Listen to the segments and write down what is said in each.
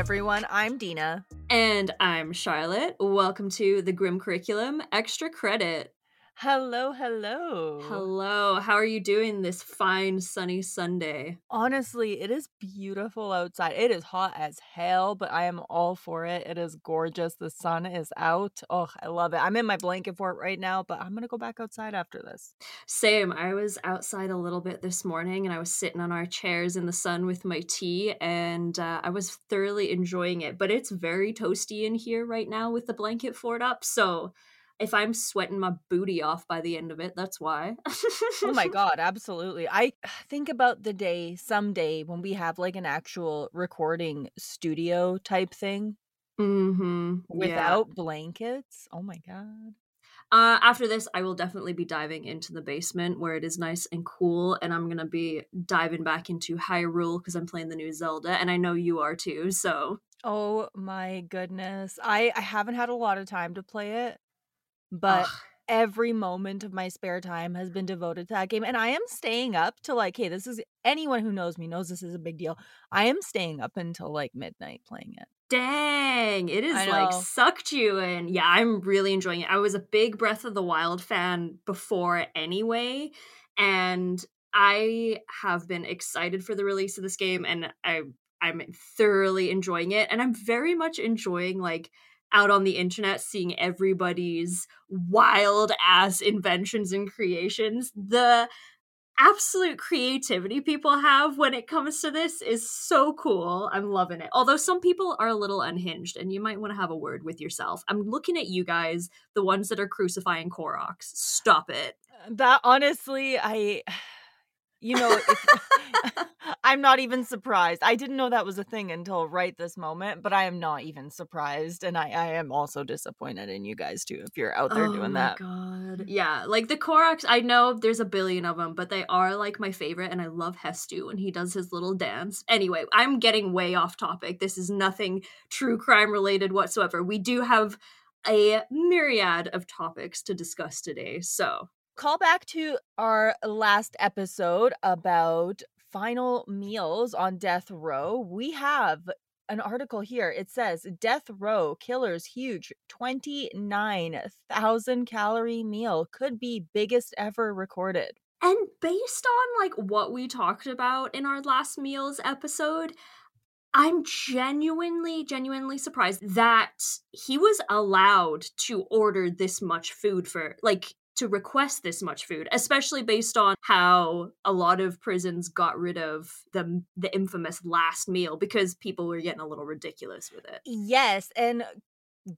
everyone. I'm Dina. And I'm Charlotte. Welcome to the Grim Curriculum Extra Credit. Hello, hello. Hello. How are you doing this fine sunny Sunday? Honestly, it is beautiful outside. It is hot as hell, but I am all for it. It is gorgeous. The sun is out. Oh, I love it. I'm in my blanket fort right now, but I'm going to go back outside after this. Same. I was outside a little bit this morning and I was sitting on our chairs in the sun with my tea and uh, I was thoroughly enjoying it. But it's very toasty in here right now with the blanket fort up. So if I'm sweating my booty off by the end of it, that's why. oh my god, absolutely. I think about the day someday when we have like an actual recording studio type thing. Mm-hmm. Without yeah. blankets. Oh my god. Uh, after this, I will definitely be diving into the basement where it is nice and cool, and I'm gonna be diving back into Hyrule because I'm playing the new Zelda, and I know you are too. So, oh my goodness, I I haven't had a lot of time to play it, but Ugh. every moment of my spare time has been devoted to that game and i am staying up to like hey this is anyone who knows me knows this is a big deal i am staying up until like midnight playing it Dang, it is like sucked you in. Yeah, I'm really enjoying it. I was a big Breath of the Wild fan before anyway, and I have been excited for the release of this game and I I'm thoroughly enjoying it and I'm very much enjoying like out on the internet seeing everybody's wild ass inventions and creations. The absolute creativity people have when it comes to this is so cool. I'm loving it. Although some people are a little unhinged and you might want to have a word with yourself. I'm looking at you guys, the ones that are crucifying Koroks. Stop it. That honestly, I you know, I'm not even surprised. I didn't know that was a thing until right this moment, but I am not even surprised. And I, I am also disappointed in you guys too if you're out there oh doing that. God. Yeah. Like the Koroks, I know there's a billion of them, but they are like my favorite. And I love Hestu when he does his little dance. Anyway, I'm getting way off topic. This is nothing true crime related whatsoever. We do have a myriad of topics to discuss today. So call back to our last episode about final meals on death row. We have an article here. It says Death Row Killer's huge 29,000 calorie meal could be biggest ever recorded. And based on like what we talked about in our last meals episode, I'm genuinely, genuinely surprised that he was allowed to order this much food for like to request this much food, especially based on how a lot of prisons got rid of the the infamous last meal because people were getting a little ridiculous with it. Yes, and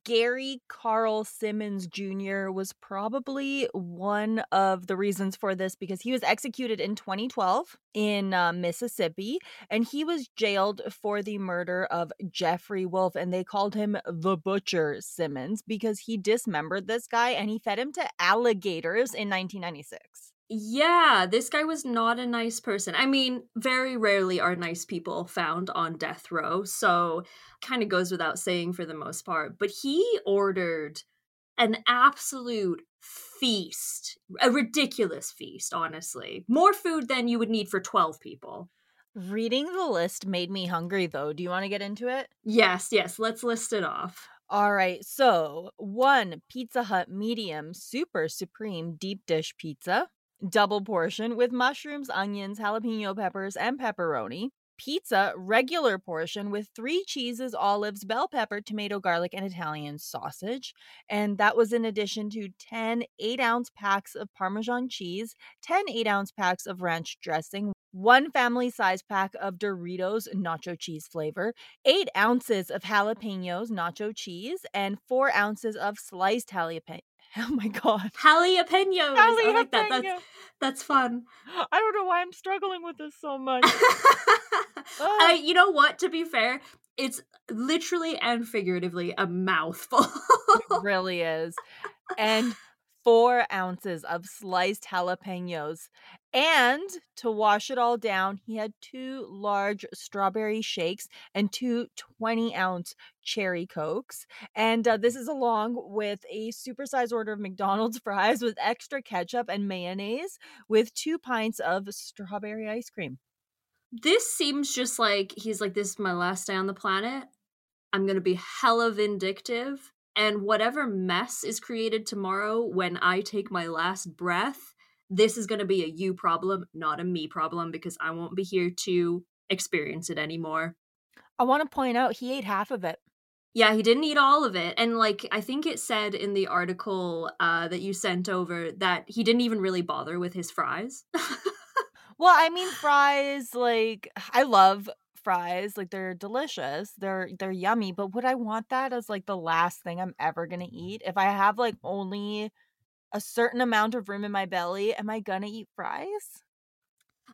Gary Carl Simmons Jr. was probably one of the reasons for this because he was executed in 2012 in uh, Mississippi and he was jailed for the murder of Jeffrey Wolf. And they called him the Butcher Simmons because he dismembered this guy and he fed him to alligators in 1996 yeah, this guy was not a nice person. I mean, very rarely are nice people found on death row, so kind of goes without saying for the most part. But he ordered an absolute feast, a ridiculous feast, honestly. More food than you would need for 12 people. Reading the list made me hungry, though. Do you want to get into it? Yes, yes, let's list it off. All right, so one Pizza Hut medium super supreme deep dish pizza double portion with mushrooms, onions, jalapeno peppers, and pepperoni. Pizza, regular portion with three cheeses, olives, bell pepper, tomato, garlic, and Italian sausage. And that was in addition to 10 8 ounce packs of Parmesan cheese, 10 8 ounce packs of ranch dressing, one family size pack of Doritos nacho cheese flavor, eight ounces of jalapenos nacho cheese, and four ounces of sliced jalapeno Oh my god. Jalapenos. I like that. That's that's fun. I don't know why I'm struggling with this so much. uh, you know what? To be fair, it's literally and figuratively a mouthful. it really is. And four ounces of sliced jalapenos. And to wash it all down, he had two large strawberry shakes and two 20 ounce cherry cokes. And uh, this is along with a supersized order of McDonald's fries with extra ketchup and mayonnaise with two pints of strawberry ice cream. This seems just like he's like, this is my last day on the planet. I'm going to be hella vindictive. And whatever mess is created tomorrow when I take my last breath, this is going to be a you problem, not a me problem, because I won't be here to experience it anymore. I want to point out he ate half of it. Yeah, he didn't eat all of it. And like I think it said in the article uh, that you sent over that he didn't even really bother with his fries. well, I mean fries like I love fries, like they're delicious. They're they're yummy, but would I want that as like the last thing I'm ever going to eat? If I have like only a certain amount of room in my belly, am I to eat fries?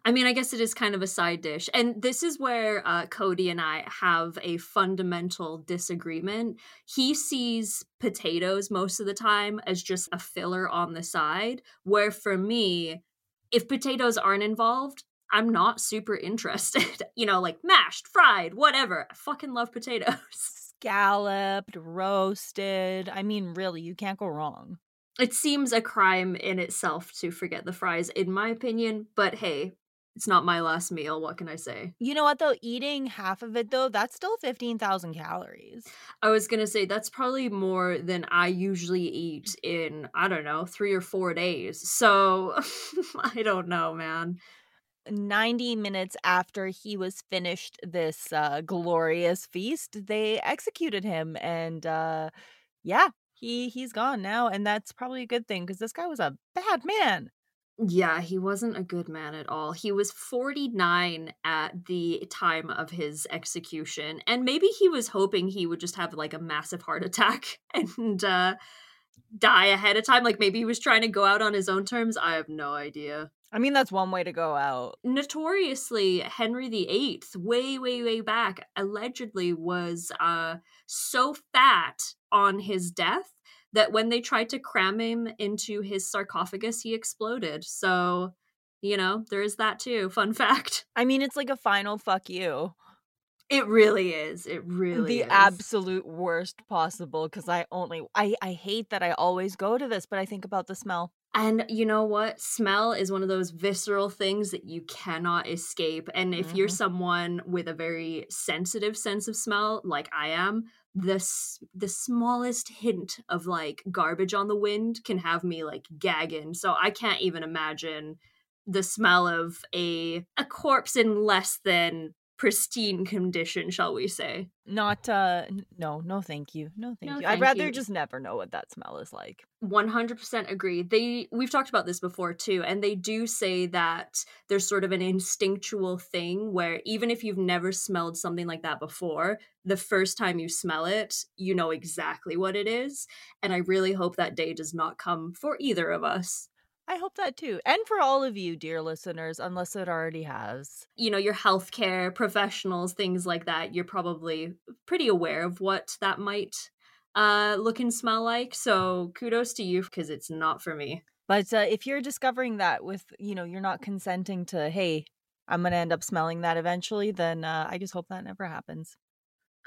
I mean, I guess it is kind of a side dish. And this is where uh, Cody and I have a fundamental disagreement. He sees potatoes most of the time as just a filler on the side, where for me, if potatoes aren't involved, I'm not super interested. you know, like mashed, fried, whatever. I fucking love potatoes. Scalloped, roasted. I mean, really, you can't go wrong. It seems a crime in itself to forget the fries, in my opinion, but hey, it's not my last meal. What can I say? You know what though? Eating half of it though, that's still 15,000 calories. I was going to say that's probably more than I usually eat in, I don't know, 3 or 4 days. So, I don't know, man. 90 minutes after he was finished this uh, glorious feast, they executed him and uh yeah, he he's gone now and that's probably a good thing cuz this guy was a bad man. Yeah, he wasn't a good man at all. He was 49 at the time of his execution, and maybe he was hoping he would just have like a massive heart attack and uh, die ahead of time. Like maybe he was trying to go out on his own terms. I have no idea. I mean, that's one way to go out. Notoriously, Henry VIII, way, way, way back, allegedly was uh, so fat on his death that when they tried to cram him into his sarcophagus, he exploded. So, you know, there is that too. Fun fact. I mean, it's like a final fuck you. It really is. It really the is. absolute worst possible because I only I I hate that I always go to this, but I think about the smell. And you know what? Smell is one of those visceral things that you cannot escape. And if mm-hmm. you're someone with a very sensitive sense of smell, like I am, the the smallest hint of like garbage on the wind can have me like gagging. So I can't even imagine the smell of a a corpse in less than pristine condition, shall we say. Not uh no, no thank you. No thank no, you. Thank I'd rather you. just never know what that smell is like. 100% agree. They we've talked about this before too and they do say that there's sort of an instinctual thing where even if you've never smelled something like that before, the first time you smell it, you know exactly what it is, and I really hope that day does not come for either of us. I hope that too. And for all of you, dear listeners, unless it already has. You know, your healthcare professionals, things like that, you're probably pretty aware of what that might uh, look and smell like. So kudos to you because it's not for me. But uh, if you're discovering that with, you know, you're not consenting to, hey, I'm going to end up smelling that eventually, then uh, I just hope that never happens.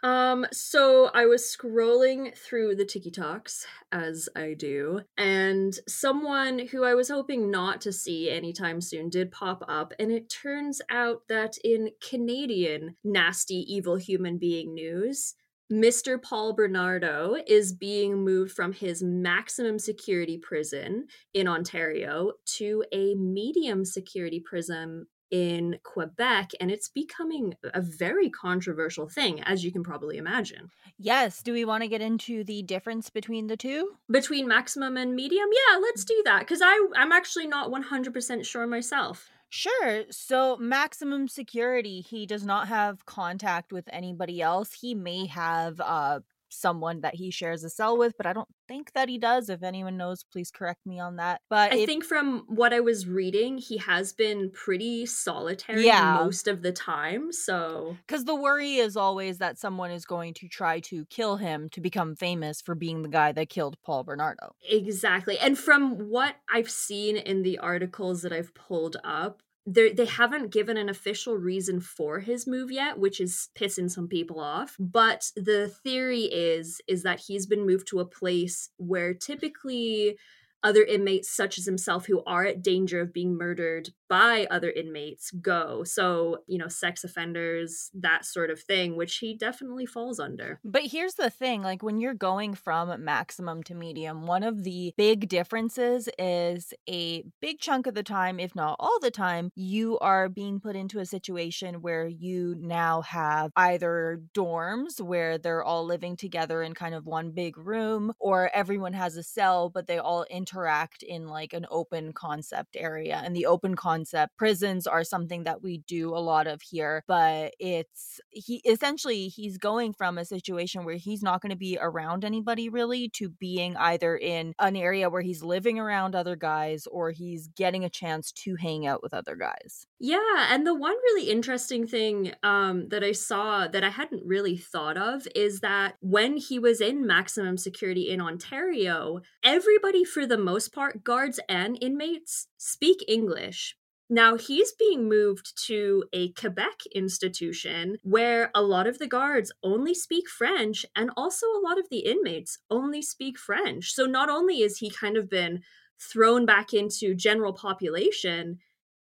Um, so I was scrolling through the TikToks as I do, and someone who I was hoping not to see anytime soon did pop up, and it turns out that in Canadian nasty evil human being news, Mr. Paul Bernardo is being moved from his maximum security prison in Ontario to a medium security prison in Quebec, and it's becoming a very controversial thing, as you can probably imagine. Yes. Do we want to get into the difference between the two? Between maximum and medium? Yeah, let's do that because I'm actually not 100% sure myself. Sure. So, maximum security, he does not have contact with anybody else. He may have uh, someone that he shares a cell with, but I don't think that he does. If anyone knows, please correct me on that. But I if, think from what I was reading, he has been pretty solitary yeah. most of the time. So, because the worry is always that someone is going to try to kill him to become famous for being the guy that killed Paul Bernardo. Exactly. And from what I've seen in the articles that I've pulled up, they they haven't given an official reason for his move yet, which is pissing some people off. But the theory is is that he's been moved to a place where typically other inmates such as himself who are at danger of being murdered by other inmates go. So, you know, sex offenders, that sort of thing, which he definitely falls under. But here's the thing like when you're going from maximum to medium, one of the big differences is a big chunk of the time, if not all the time, you are being put into a situation where you now have either dorms where they're all living together in kind of one big room, or everyone has a cell, but they all interact in like an open concept area. And the open concept prisons are something that we do a lot of here, but it's he essentially he's going from a situation where he's not going to be around anybody really to being either in an area where he's living around other guys or he's getting a chance to hang out with other guys. Yeah, and the one really interesting thing um, that I saw that I hadn't really thought of is that when he was in maximum security in Ontario, everybody, for the most part, guards and inmates, speak English. Now he's being moved to a Quebec institution where a lot of the guards only speak French and also a lot of the inmates only speak French. So not only is he kind of been thrown back into general population,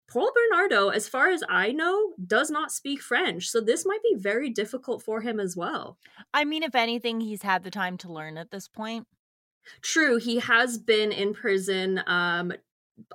Paul Bernardo, as far as I know, does not speak French. So this might be very difficult for him as well. I mean, if anything, he's had the time to learn at this point. True, he has been in prison um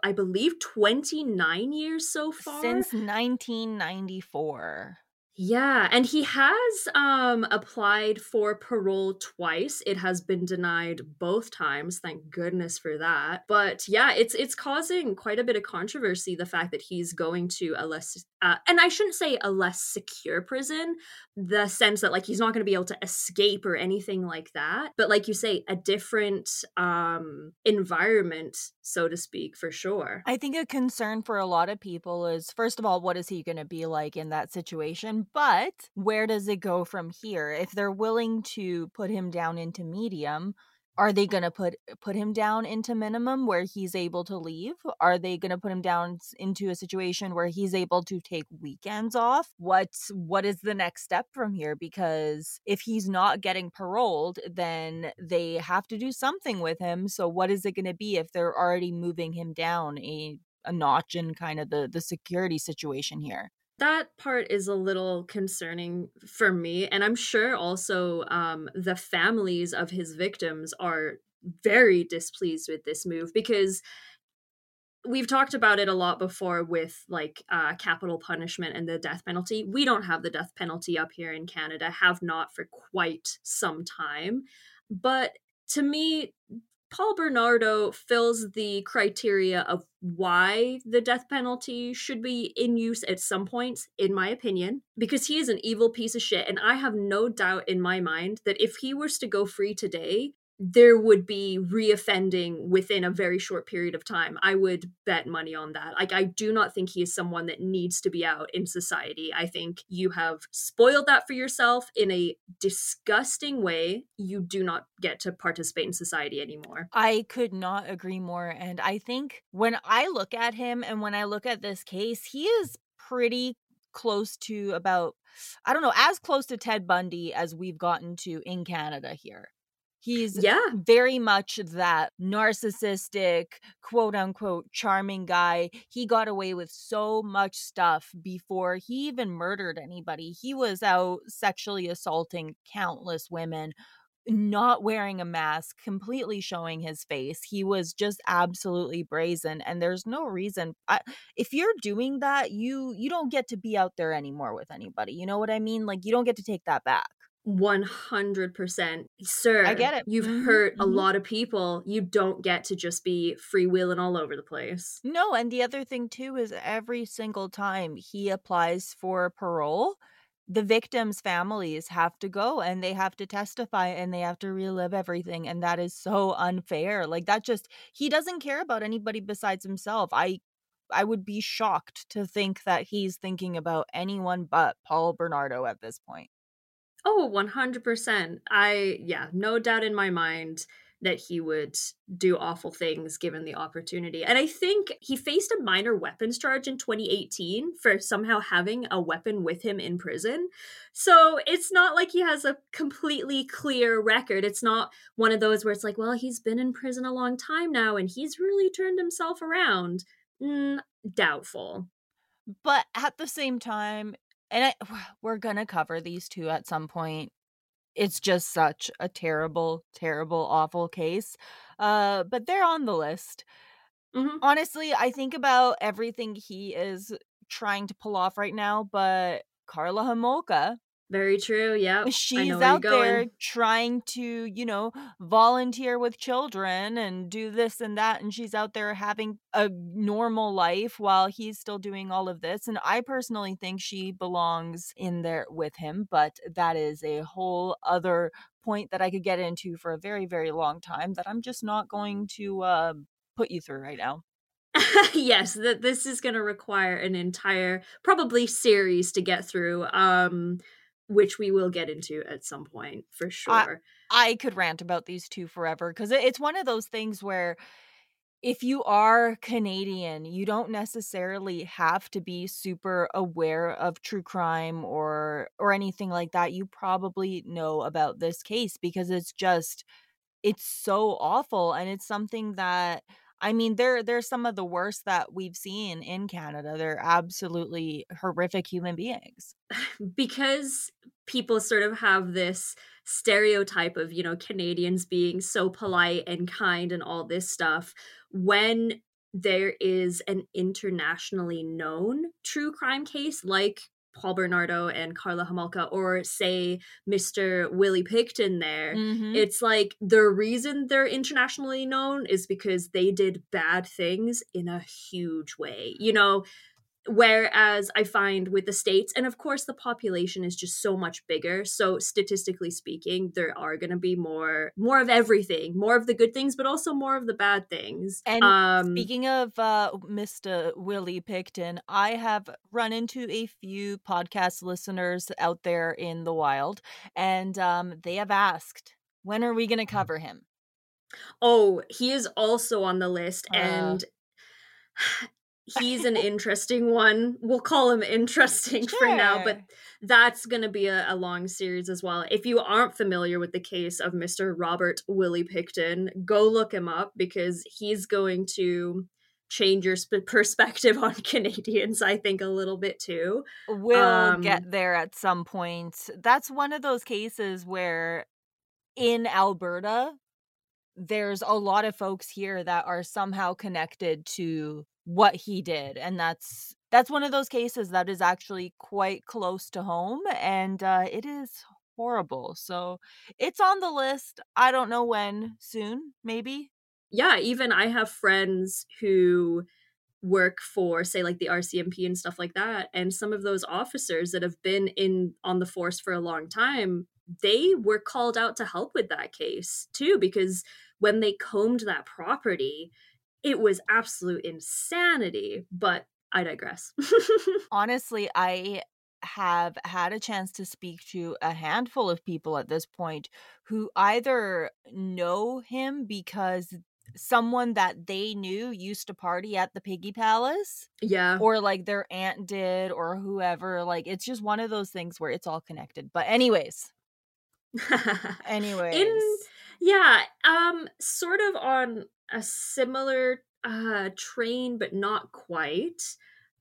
I believe 29 years so far since 1994. Yeah, and he has um applied for parole twice. It has been denied both times. Thank goodness for that. But yeah, it's it's causing quite a bit of controversy the fact that he's going to a less uh, and I shouldn't say a less secure prison, the sense that like he's not going to be able to escape or anything like that, but like you say a different um environment so to speak for sure. I think a concern for a lot of people is first of all what is he going to be like in that situation? But where does it go from here? If they're willing to put him down into medium, are they going to put put him down into minimum where he's able to leave? Are they going to put him down into a situation where he's able to take weekends off? What's what is the next step from here? Because if he's not getting paroled then they have to do something with him. So what is it going to be if they're already moving him down a a notch in kind of the the security situation here that part is a little concerning for me and i'm sure also um, the families of his victims are very displeased with this move because we've talked about it a lot before with like uh, capital punishment and the death penalty. We don't have the death penalty up here in canada have not for quite some time. But to me Paul Bernardo fills the criteria of why the death penalty should be in use at some points, in my opinion, because he is an evil piece of shit. And I have no doubt in my mind that if he was to go free today, there would be reoffending within a very short period of time. I would bet money on that. Like, I do not think he is someone that needs to be out in society. I think you have spoiled that for yourself in a disgusting way. You do not get to participate in society anymore. I could not agree more. And I think when I look at him and when I look at this case, he is pretty close to about I don't know, as close to Ted Bundy as we've gotten to in Canada here. He's yeah. very much that narcissistic, quote unquote, charming guy. He got away with so much stuff before he even murdered anybody. He was out sexually assaulting countless women, not wearing a mask, completely showing his face. He was just absolutely brazen and there's no reason I, if you're doing that, you you don't get to be out there anymore with anybody. You know what I mean? Like you don't get to take that back. 100% sir i get it. you've mm-hmm. hurt a mm-hmm. lot of people. You don't get to just be freewheeling all over the place. No and the other thing too is every single time he applies for parole the victims families have to go and they have to testify and they have to relive everything and that is so unfair. Like that just he doesn't care about anybody besides himself. I i would be shocked to think that he's thinking about anyone but paul bernardo at this point Oh, 100%. I, yeah, no doubt in my mind that he would do awful things given the opportunity. And I think he faced a minor weapons charge in 2018 for somehow having a weapon with him in prison. So it's not like he has a completely clear record. It's not one of those where it's like, well, he's been in prison a long time now and he's really turned himself around Mm, doubtful. But at the same time, and I, we're going to cover these two at some point. It's just such a terrible, terrible, awful case. Uh, but they're on the list. Mm-hmm. Honestly, I think about everything he is trying to pull off right now, but Karla Homolka very true. Yeah. She's out there trying to, you know, volunteer with children and do this and that. And she's out there having a normal life while he's still doing all of this. And I personally think she belongs in there with him. But that is a whole other point that I could get into for a very, very long time that I'm just not going to uh, put you through right now. yes, that this is going to require an entire probably series to get through. Um which we will get into at some point for sure. I, I could rant about these two forever because it's one of those things where if you are Canadian, you don't necessarily have to be super aware of true crime or or anything like that. You probably know about this case because it's just it's so awful and it's something that I mean, they're they're some of the worst that we've seen in Canada. They're absolutely horrific human beings. because people sort of have this stereotype of, you know, Canadians being so polite and kind and all this stuff. When there is an internationally known true crime case like Paul Bernardo and Karla Homolka, or say Mr. Willie Pickton there. Mm-hmm. It's like the reason they're internationally known is because they did bad things in a huge way. You know, Whereas I find with the states, and of course the population is just so much bigger. So statistically speaking, there are going to be more, more of everything, more of the good things, but also more of the bad things. And um, speaking of uh, Mr. Willie Pickton, I have run into a few podcast listeners out there in the wild, and um, they have asked, "When are we going to cover him?" Oh, he is also on the list, uh, and he's an interesting one. We'll call him interesting sure. for now, but that's going to be a, a, long series as well. If you aren't familiar with the case of Mr. Robert Willie Pickton, go look him up because he's going to change your sp- perspective on Canadians, I think, a little bit too. We'll um, get there at some point. That's one of those cases where in Alberta, there's a lot of folks here that are somehow connected to what he did and that's that's one of those cases that is actually quite close to home and uh, it is horrible so it's on the list i don't know when soon maybe? Yeah even i have friends who work for say like the rcmp and stuff like that and some of those officers that have been in on the force for a long time they were called out to help with that case too because when they combed that property it was absolute insanity, but I digress. Honestly, I have had a chance to speak to a handful of people at this point who either know him because someone that they knew used to party at the piggy palace yeah. or like their aunt did or whoever like it's just one of those things where it's all connected. But anyways. Anyways. in yeah um sort of on a similar uh, train, but not quite.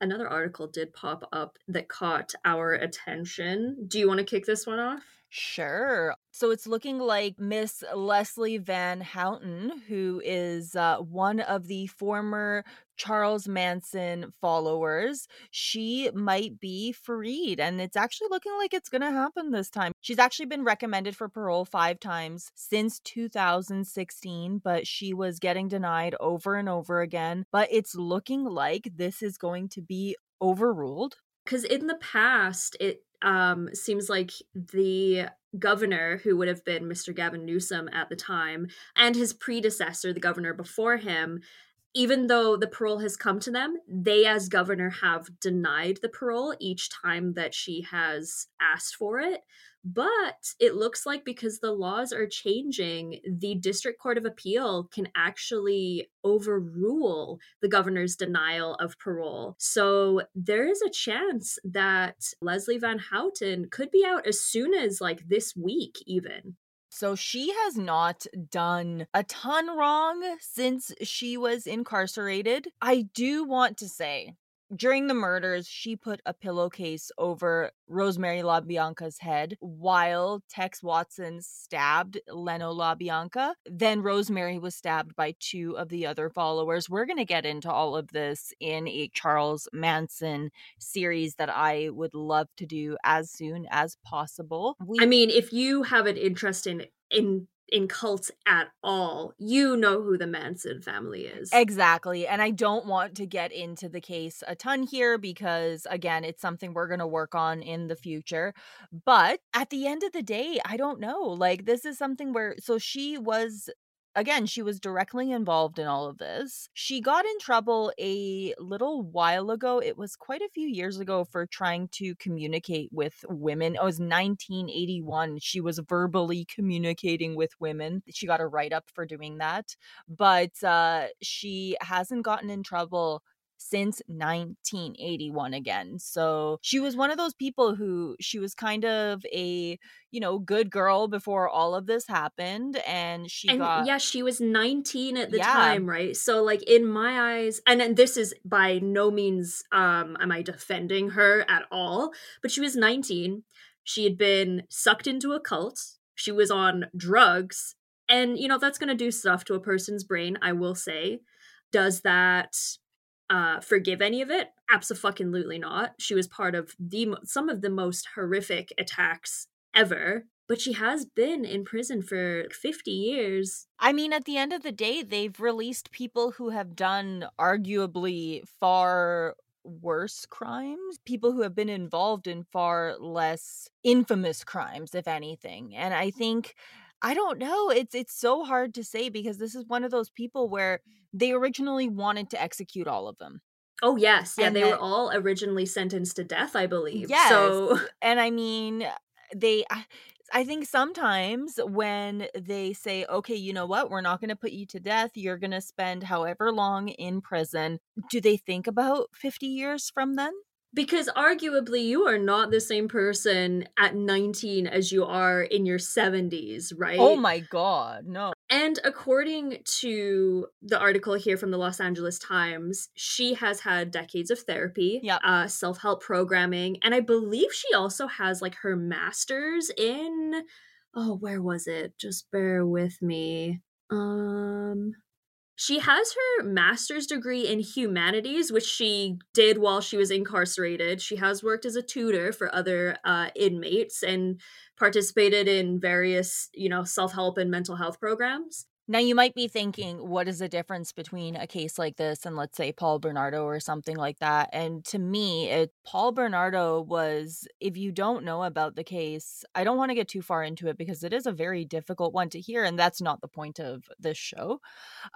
Another article did pop up that caught our attention. Do you want to kick this one off? Sure. So it's looking like Miss Leslie Van Houten, who is uh, one of the former Charles Manson followers, she might be freed. And it's actually looking like it's going to happen this time. She's actually been recommended for parole five times since 2016, but she was getting denied over and over again. But it's looking like this is going to be overruled. Because in the past, it um, seems like the governor, who would have been Mr. Gavin Newsom at the time, and his predecessor, the governor before him, even though the parole has come to them, they as governor have denied the parole each time that she has asked for it. But it looks like because the laws are changing, the District Court of Appeal can actually overrule the governor's denial of parole. So there is a chance that Leslie Van Houten could be out as soon as like this week, even. So she has not done a ton wrong since she was incarcerated. I do want to say during the murders, she put a pillowcase over Rosemary LaBianca's head while Tex Watson stabbed Leno LaBianca. Then Rosemary was stabbed by two of the other followers. We're going to get into all of this in a Charles Manson series that I would love to do as soon as possible. We- I mean, if you have an interest in in in cults at all, you know who the Manson family is. Exactly. And I don't want to get into the case a ton here because, again, it's something we're going to work on in the future. But at the end of the day, I don't know. Like, this is something where, so she was again, she was directly involved in all of this. She got in trouble a little while ago. It was quite a few years ago for trying to communicate with women. It was 1981. She was verbally communicating with women. She got a write up for doing that. But uh, she hasn't gotten in trouble since 1981 again. So she was one of those people who she was kind of a, you know, good girl before all of this happened. And she and got. Yeah, she was 19 at the yeah. time, right? So, like, in my eyes, and, and this is by no means um am I defending her at all, but she was 19. She had been sucked into a cult. She was on drugs. And, you know, that's going to do stuff to a person's brain, I will say. Does that uh, forgive any of it? Absolutely not. She was part of the some of the most horrific attacks ever, but she has been in prison for 50 years. I mean, at the end of the day, they've released people who have done arguably far worse crimes, people who have been involved in far less infamous crimes, if anything. And I think I don't know. It's it's so hard to say because this is one of those people where they originally wanted to execute all of them. Oh yes, yeah, and they then, were all originally sentenced to death, I believe. Yes, so and I mean, uh, they. I think sometimes when they say, okay, you know what, we're not going to put you to death, you're going to spend however long in prison, do they think about 50 years from then? Because arguably you are not the same person at 19 as you are in your 70s right? Oh my god no. And according to the article here from the los angeles times she has had decades of therapy yep. uh, self-help programming and i believe she also has like her masters in oh where was it? Just bear with me. Um she has her master's degree in humanities, which she did while she was incarcerated. She has worked as a tutor for other uh, inmates and participated in various, you know, self help and mental health programs. Now, you might be thinking, what is the difference between a case like this and, let's say, Paul Bernardo or something like that? And to me, it, Paul Bernardo was, if you don't know about the case, I don't want to get too far into it because it is a very difficult one to hear. And that's not the point of this show.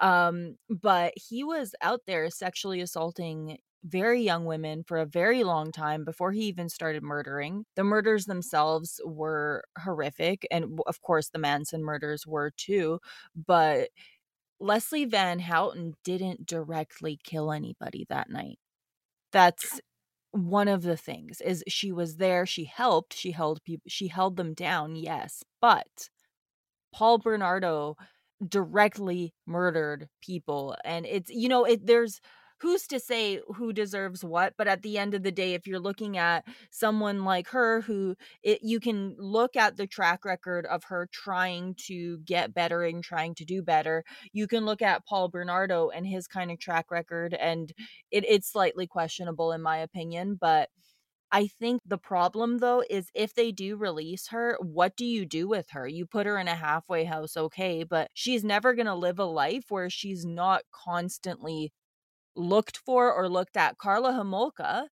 Um, but he was out there sexually assaulting very young women for a very long time before he even started murdering. The murders themselves were horrific. And of course, the Manson murders were too. But Leslie Van Houten didn't directly kill anybody that night. That's one of the things is she was there she helped she held people she held them down yes but paul bernardo directly murdered people and it's you know it there's who's to say who deserves what but at the end of the day if you're looking at someone like her who it, you can look at the track record of her trying to get better and trying to do better you can look at paul bernardo and his kind of track record and it, it's slightly questionable in my opinion but I think the problem though is if they do release her, what do you do with her? You put her in a halfway house, okay, but she's never going to live a life where she's not constantly looked for or looked at. Karla Homolka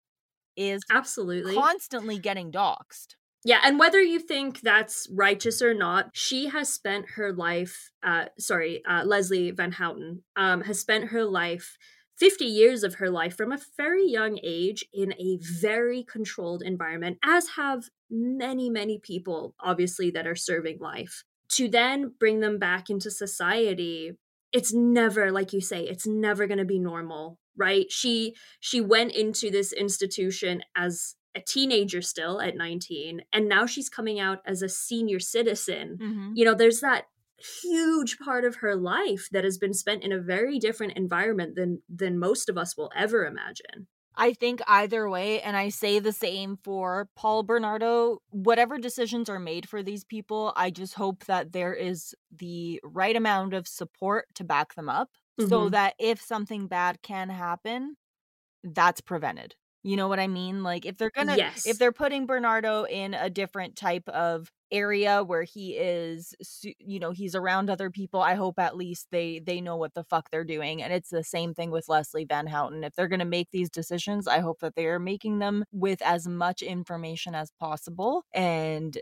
is absolutely constantly getting doxxed. Yeah, and whether you think that's righteous or not, she has spent her life, uh, sorry, uh, Leslie Van Houten um, has spent her life, 50 years of her life from a very young age in a very controlled environment, as have many, many people, obviously, that are serving life. To then bring them back into society it's never like you say it's never going to be normal right? She she went into this institution as a teenager still at 19 and now she's coming out as a senior citizen. Mhm. you know there's that huge part of her life that has been spent in a very different environment than than most of us will ever imagine I think either way, and I say the same for Paul Bernardo, whatever decisions are made for these people, I just hope that there is the right amount of support to back them up so Mhm. that if something bad can happen, that's prevented. You know what I mean? Like if they're gonna Yes. if they're putting Bernardo in a different type of area where he is you know he's around other people i hope at least they they know what the fuck they're doing and it's the same thing with leslie van houten if they're going to make these decisions i hope that they are making them with as much information as possible and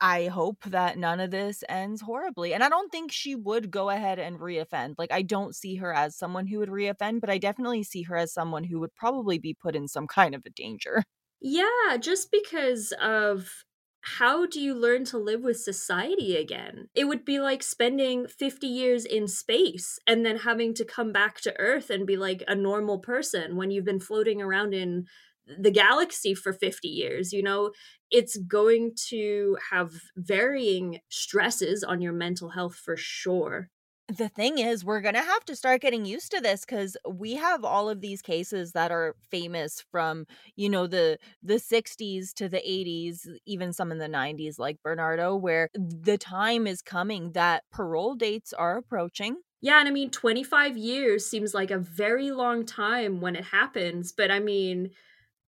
I hope that none of this ends horribly. And I don't think she would go ahead and reoffend. Like, I don't see her as someone who would reoffend, but I definitely see her as someone who would probably be put in some kind of a danger. Yeah, just because of how do you learn to live with society again? It would be like spending 50 years in space and then having to come back to Earth and be like a normal person when you've been floating around in the galaxy for 50 years. You know, it's going to have varying stresses on your mental health for sure. The thing is, we're going to have to start getting used to this cuz we have all of these cases that are famous from, you know, the the 60s to the 80s, even some in the 90s like Bernardo where the time is coming that parole dates are approaching. Yeah, and I mean 25 years seems like a very long time when it happens, but I mean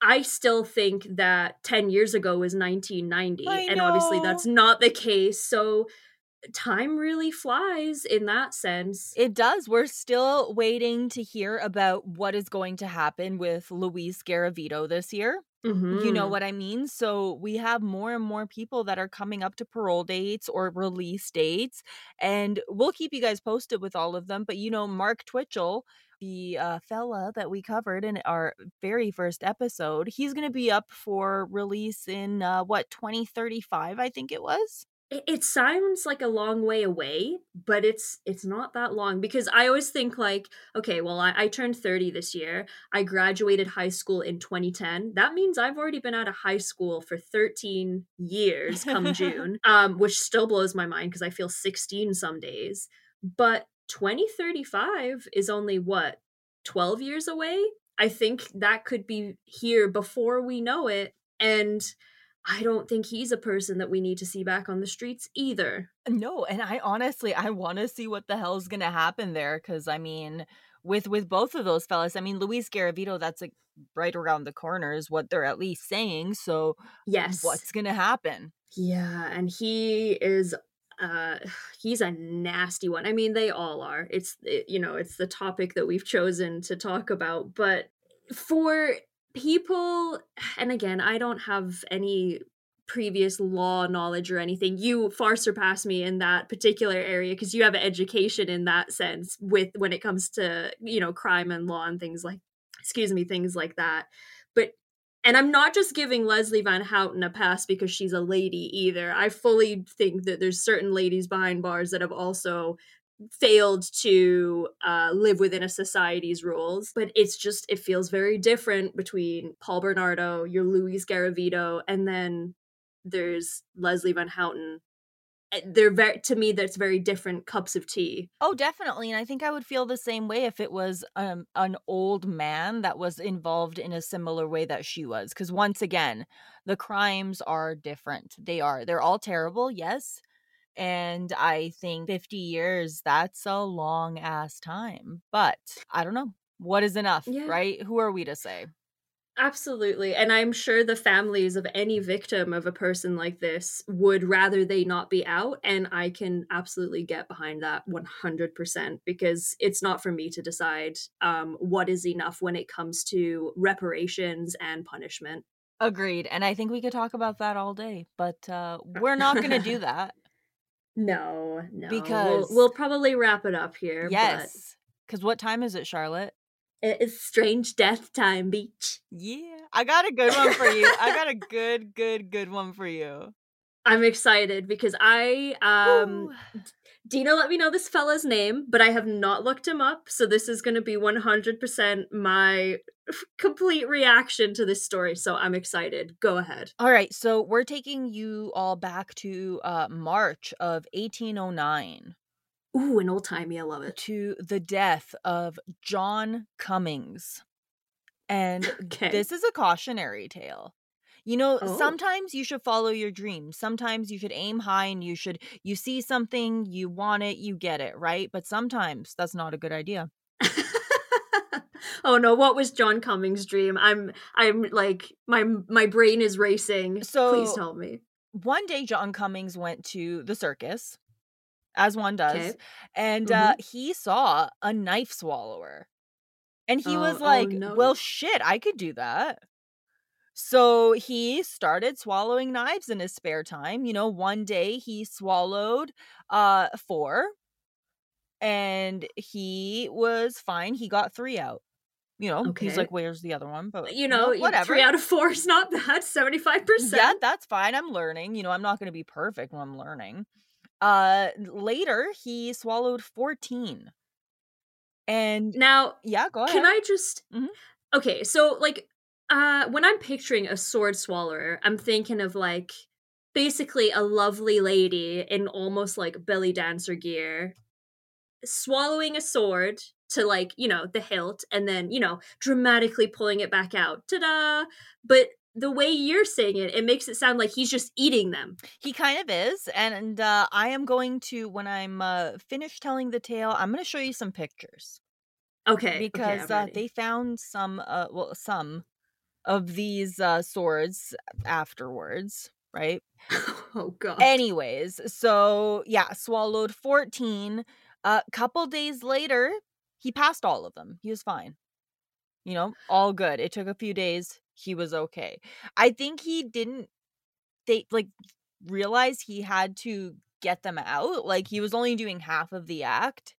I still think that 10 years ago was 1990 I and obviously that's not the case. So time really flies in that sense. It does. We're still waiting to hear about what is going to happen with Luis Garavito this year. You know Mhm. what I mean? So we have more and more people that are coming up to parole dates or release dates, and we'll keep you guys posted with all of them. But you know, Mark Twitchell, the uh, fella that we covered in our very first episode, he's going to be up for release in uh, what 2035, I think it was. It, it sounds like a long way away, but it's it's not that long because I always think like, okay, well, I, I turned 30 this year. I graduated high school in 2010. That means I've already been out of high school for 13 years come June, um, which still blows my mind because I feel 16 some days. But 2035 is only what 12 years away. I think that could be here before we know it, and I don't think he's a person that we need to see back on the streets either. No, and I honestly I want to see what the hell's going to happen there cuz I mean with with both of those fellas, I mean Luis Garavito that's like right around the corner is what they're at least saying, so Yes. what's going to happen? Yeah, and he is uh he's a nasty one. I mean, they all are. It's it, you know, it's the topic that we've chosen to talk about, but for people and again, I don't have any previous law knowledge or anything. You far surpass me in that particular area because you have education in that sense with when it comes to, you know, crime and law and things like excuse me, things like that. But and I'm not just giving Leslie Van Houten a pass because she's a lady either. I fully think that there's certain ladies behind bars that have also failed to uh, live within a society's rules. But it's just, it feels very different between Paul Bernardo, your Luis Garavito, and then there's Leslie Van Houten. Uh, They're very, to me, that's very different cups of tea. Oh, definitely. And I think I would feel the same way if it was um, an old man that was involved in a similar way that she was. Because once again, the crimes are different. They are. They're all terrible, yes. And I think 50 years, that's a long ass time. But I don't know. What is enough, Yeah. right? Who are we to say? Absolutely. And I'm sure the families of any victim of a person like this would rather they not be out. And I can absolutely get behind that 100% because it's not for me to decide um, what is enough when it comes to reparations and punishment. Agreed. And I think we could talk about that all day, but uh, we're not going to do that. No, no. Because- we'll, we'll probably wrap it up here. Yes. Because what time is it, Charlotte? It is strange death time, beach. Yeah, I got a good one for you. I got a good, good, good one for you. I'm excited because I um Woo. Dina let me know this fella's name, but I have not looked him up. So this is going to be 100% my complete reaction to this story. So I'm excited. Go ahead. All right. So we're taking you all back to uh, March of 1809. Ooh, an old timey. I love it. To the death of John Cummings. And okay. this is a cautionary tale. You know, oh. sometimes you should follow your dreams. Sometimes you should aim high and you should you see something, you want it, you get it, right? But sometimes that's not a good idea. oh no, what was John Cummings' dream? I'm I'm like my my brain is racing. So please tell me. One day John Cummings went to the circus, as one does, okay. and mm-hmm. uh, he saw a knife swallower. And he was oh, like, oh, no. Well, shit, I could do that. So he started swallowing knives in his spare time. You know, one day he swallowed uh four and he was fine. He got three out. You know, okay. he's like, "Where's the other one?" But you know, you know whatever. Three out of four is not bad. Seventy five percent. Yeah, that's fine. I'm learning. You know, I'm not going to be perfect when I'm learning. Uh, later he swallowed fourteen. And now, yeah, go ahead. Can I just? Mm-hmm. Okay, so like uh, when I'm picturing a sword swallower, I'm thinking of like basically a lovely lady in almost like belly dancer gear swallowing a sword to like, you know, the hilt and then, you know, dramatically pulling it back out. Ta-da! But the way you're saying it, it makes it sound like he's just eating them. He kind of is, and uh, I am going to when I'm uh, finished telling the tale, I'm going to show you some pictures. Okay, because okay, uh, they found some, uh, well, some of these uh, swords afterwards, right? oh god. Anyways, so yeah, swallowed 14. A uh, couple days later, he passed all of them. He was fine. You know, all good. It took a few days. He was okay. I think he didn't they like realize he had to get them out. Like he was only doing half of the act.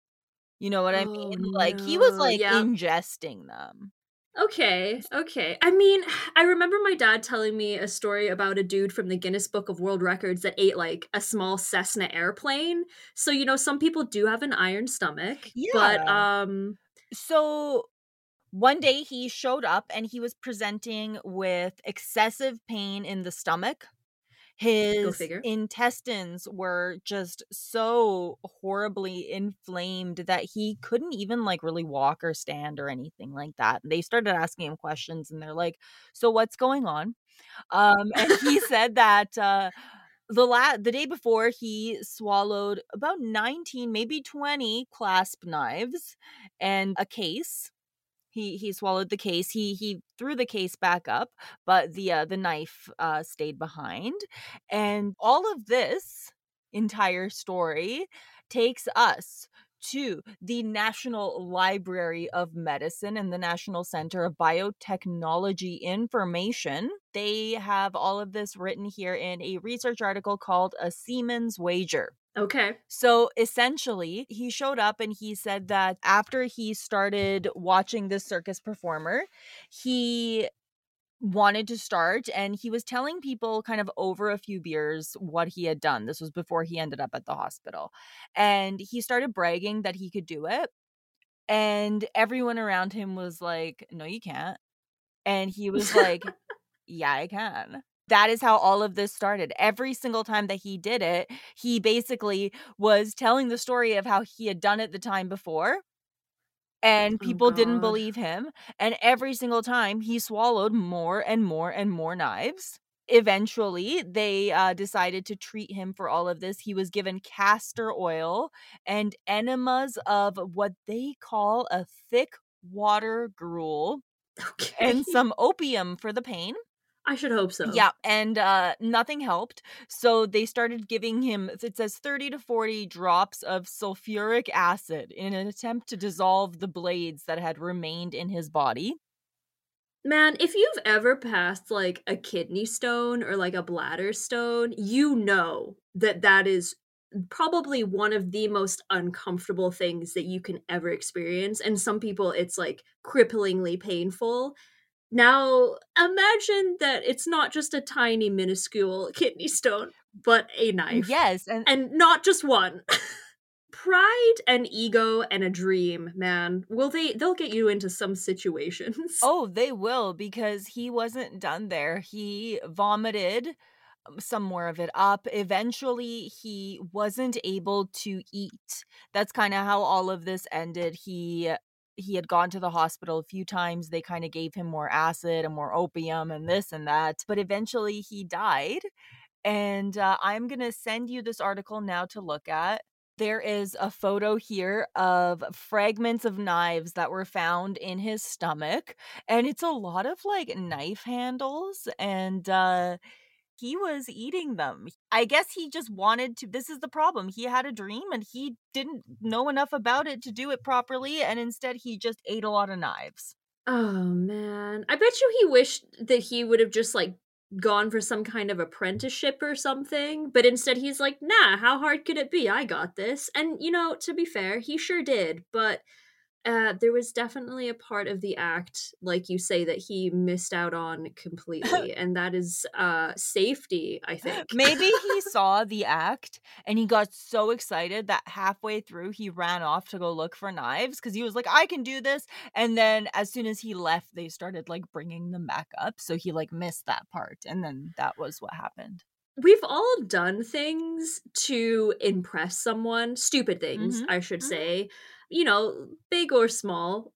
You know what I mean? Oh, like he was like yeah. ingesting them. Okay, okay. I mean, I remember my dad telling me a story about a dude from the Guinness Book of World Records that ate like a small Cessna airplane. So, you know, some people do have an iron stomach. Yeah. But um so one day he showed up and he was presenting with excessive pain in the stomach his intestines were just so horribly inflamed that he couldn't even like really walk or stand or anything like that. They started asking him questions and they're like, "So what's going on?" Um and he said that uh the la- the day before he swallowed about 19 maybe 20 clasp knives and a case he he swallowed the case. He he threw the case back up, but the uh, the knife uh, stayed behind. And all of this entire story takes us to the National Library of Medicine and the National Center of Biotechnology Information. They have all of this written here in a research article called A Seaman's Wager. Okay. So essentially, he showed up and he said that after he started watching this circus performer, he wanted to start and he was telling people kind of over a few beers what he had done. This was before he ended up at the hospital. And he started bragging that he could do it. And everyone around him was like, "No, you can't." And he was like, "Yeah, I can." That is how all of this started. Every single time that he did it, he basically was telling the story of how he had done it the time before. And oh, people oh didn't believe him. And every single time he swallowed more and more and more knives. Eventually, they uh, decided to treat him for all of this. He was given castor oil and enemas of what they call a thick water gruel okay. and some opium for the pain. I should hope so. Yeah, and uh nothing helped. So they started giving him it says 30 to 40 drops of sulfuric acid in an attempt to dissolve the blades that had remained in his body. Man, if you've ever passed like a kidney stone or like a bladder stone, you know that that is probably one of the most uncomfortable things that you can ever experience and some people it's like cripplingly painful now, imagine that it's not just a tiny, minuscule kidney stone, but a knife. Yes, and and not just one. pride and ego and a dream man. Will they they'll get you into some situations. Oh they will because he wasn't done there. He vomited um, some more of it up. Eventually he wasn't able to eat. That's kind of how all of this ended. He he had gone to the hospital a few times they kind of gave him more acid and more opium and this and that but eventually he died and uh, i'm going to send you this article now to look at. There is a photo here of fragments of knives that were found in his stomach and it's a lot of like knife handles and uh he was eating them. I guess he just wanted to. This is the problem. He had a dream and he didn't know enough about it to do it properly. And instead, he just ate a lot of knives. Oh, man. I bet you he wished that he would have just like gone for some kind of apprenticeship or something, but instead he's like, nah, how hard could it be? I got this. And, you know, to be fair, he sure did, but uh, there was definitely a part of the act, like you say, that he missed out on completely, and that is uh, safety. I think maybe he saw the act and he got so excited that halfway through he ran off to go look for knives because he was like, "I can do this." And then as soon as he left, they started like bringing them back up, so he like missed that part, and then that was what happened we've all done things to impress someone stupid things mm-hmm. i should mm-hmm. say you know, big or small.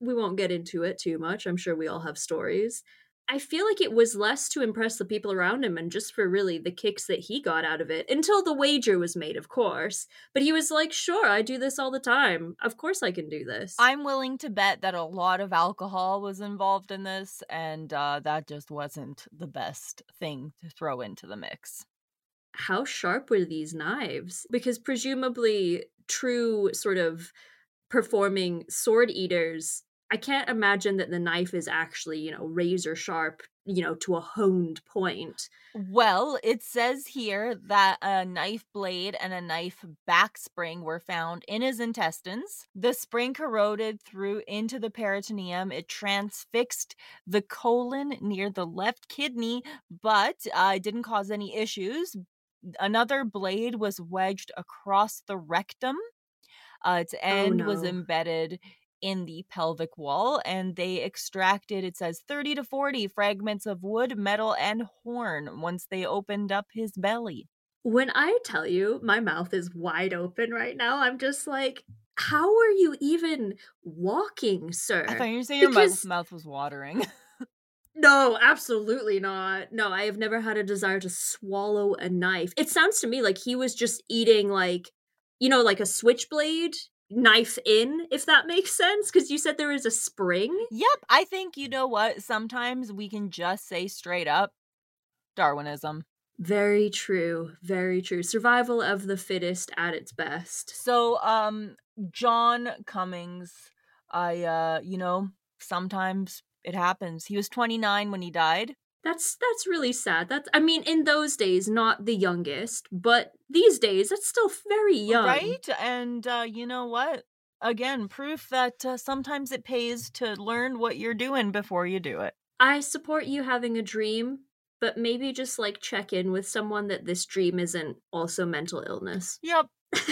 We won't get into it too much. I'm sure we all have stories. I feel like it was less to impress the people around him and just for really the kicks that he got out of it until the wager was made, of course. But he was like, sure, I do this all the time. Of course I can do this. I'm willing to bet that a lot of alcohol was involved in this, and uh, that just wasn't the best thing to throw into the mix. How sharp were these knives? Because presumably, true sort of performing sword eaters i can't imagine that the knife is actually you know razor sharp you know to a honed point. Well it says here that a knife blade and a knife back spring were found in his intestines. The spring corroded through into the peritoneum. It transfixed the colon near the left kidney but uh, it didn't cause any issues. Another blade was wedged across the rectum uh, its oh, end oh, no. was embedded in the pelvic wall and they extracted it says 30 to 40 fragments of wood metal and horn once they opened up his belly. When i tell you my mouth is wide open right now i'm just like how are you even walking sir? i thought you were saying because... your mouth was watering. No absolutely not. No i have never had a desire to swallow a knife. It sounds to me like he was just eating like you know, like a switchblade knife in, if that makes sense. Because you said there is a spring. Yep. I think, you know what? Sometimes we can just say straight up Darwinism. Very true. Very true. Survival of the fittest at its best. So, um, John Cummings, I, uh, you know, sometimes it happens. He was 29 when he died. That's that's really sad. That's I mean, in those days, not the youngest, but these days, that's still very young, right? And uh, you know what? Again, proof that uh, sometimes it pays to learn what you're doing before you do it. I support you having a dream, but maybe just like check in with someone that this dream isn't also mental illness. Yep.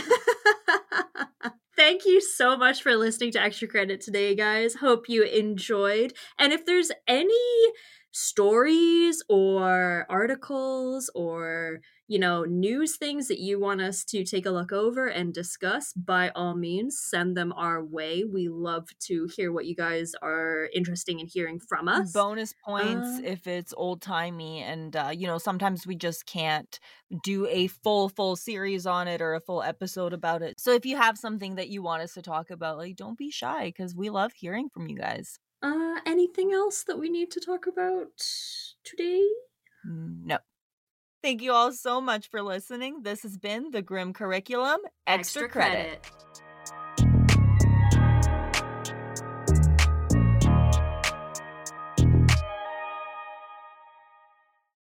Thank you so much for listening to Extra Credit today, guys. Hope you enjoyed. And if there's any stories or articles or you know news things that you want us to take a look over and discuss by all means send them our way. We love to hear what you guys are interesting in hearing from us. Bonus points uh, if it's old timey and uh, you know sometimes we just can't do a full full series on it or a full episode about it. So if you have something that you want us to talk about like don't be shy because we love hearing from you guys uh, anything else that we need to talk about today? No. Thank you all so much for listening. This has been the Grim Curriculum Extra, Extra credit. credit.